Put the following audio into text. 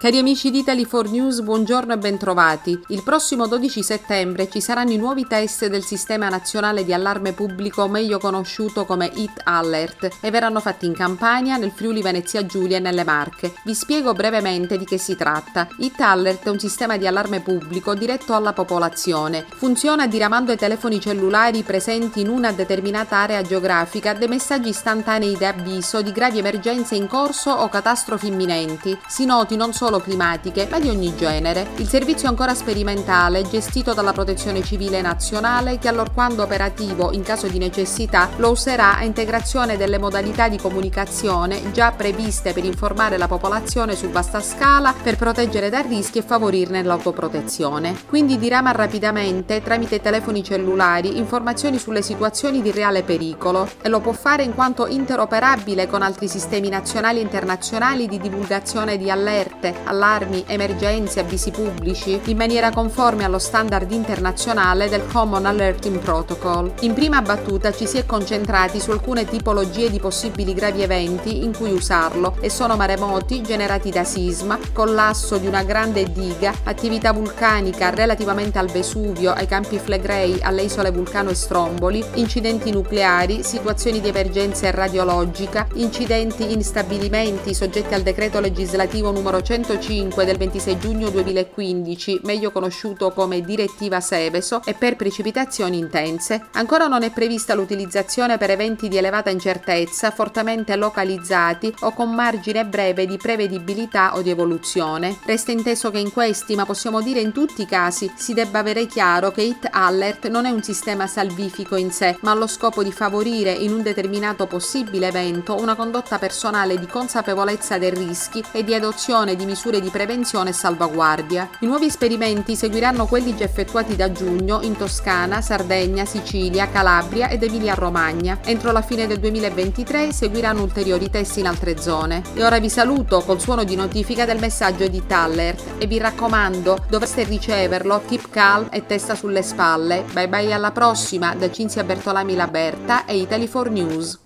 Cari amici di Italy4 News, buongiorno e bentrovati. Il prossimo 12 settembre ci saranno i nuovi test del Sistema Nazionale di Allarme Pubblico, meglio conosciuto come IT Alert, e verranno fatti in Campania, nel Friuli Venezia Giulia e nelle Marche. Vi spiego brevemente di che si tratta. IT Alert è un sistema di allarme pubblico diretto alla popolazione. Funziona diramando ai telefoni cellulari presenti in una determinata area geografica dei messaggi istantanei di avviso di gravi emergenze in corso o catastrofi imminenti. Si noti non solo solo climatiche, ma di ogni genere. Il servizio è ancora sperimentale, gestito dalla Protezione Civile Nazionale, che allorquando operativo in caso di necessità lo userà a integrazione delle modalità di comunicazione già previste per informare la popolazione su vasta scala per proteggere da rischi e favorirne l'autoprotezione. Quindi dirama rapidamente, tramite telefoni cellulari, informazioni sulle situazioni di reale pericolo e lo può fare in quanto interoperabile con altri sistemi nazionali e internazionali di divulgazione di allerte, allarmi, emergenze, avvisi pubblici in maniera conforme allo standard internazionale del Common Alerting Protocol. In prima battuta ci si è concentrati su alcune tipologie di possibili gravi eventi in cui usarlo e sono maremoti generati da sisma, collasso di una grande diga, attività vulcanica relativamente al Vesuvio, ai campi Flegrei, alle isole Vulcano e Stromboli, incidenti nucleari, situazioni di emergenza radiologica, incidenti in stabilimenti soggetti al decreto legislativo numero 100 105 del 26 giugno 2015, meglio conosciuto come direttiva Seveso, e per precipitazioni intense. Ancora non è prevista l'utilizzazione per eventi di elevata incertezza, fortemente localizzati o con margine breve di prevedibilità o di evoluzione. Resta inteso che in questi, ma possiamo dire in tutti i casi, si debba avere chiaro che Hit Alert non è un sistema salvifico in sé, ma ha lo scopo di favorire in un determinato possibile evento una condotta personale di consapevolezza dei rischi e di adozione di misure misure di prevenzione e salvaguardia. I nuovi esperimenti seguiranno quelli già effettuati da giugno in Toscana, Sardegna, Sicilia, Calabria ed Emilia-Romagna. Entro la fine del 2023 seguiranno ulteriori test in altre zone. E ora vi saluto col suono di notifica del messaggio di Tallert e vi raccomando, dovreste riceverlo, keep calm e testa sulle spalle. Bye bye alla prossima da Cinzia Bertolami Laberta e Italy 4 News.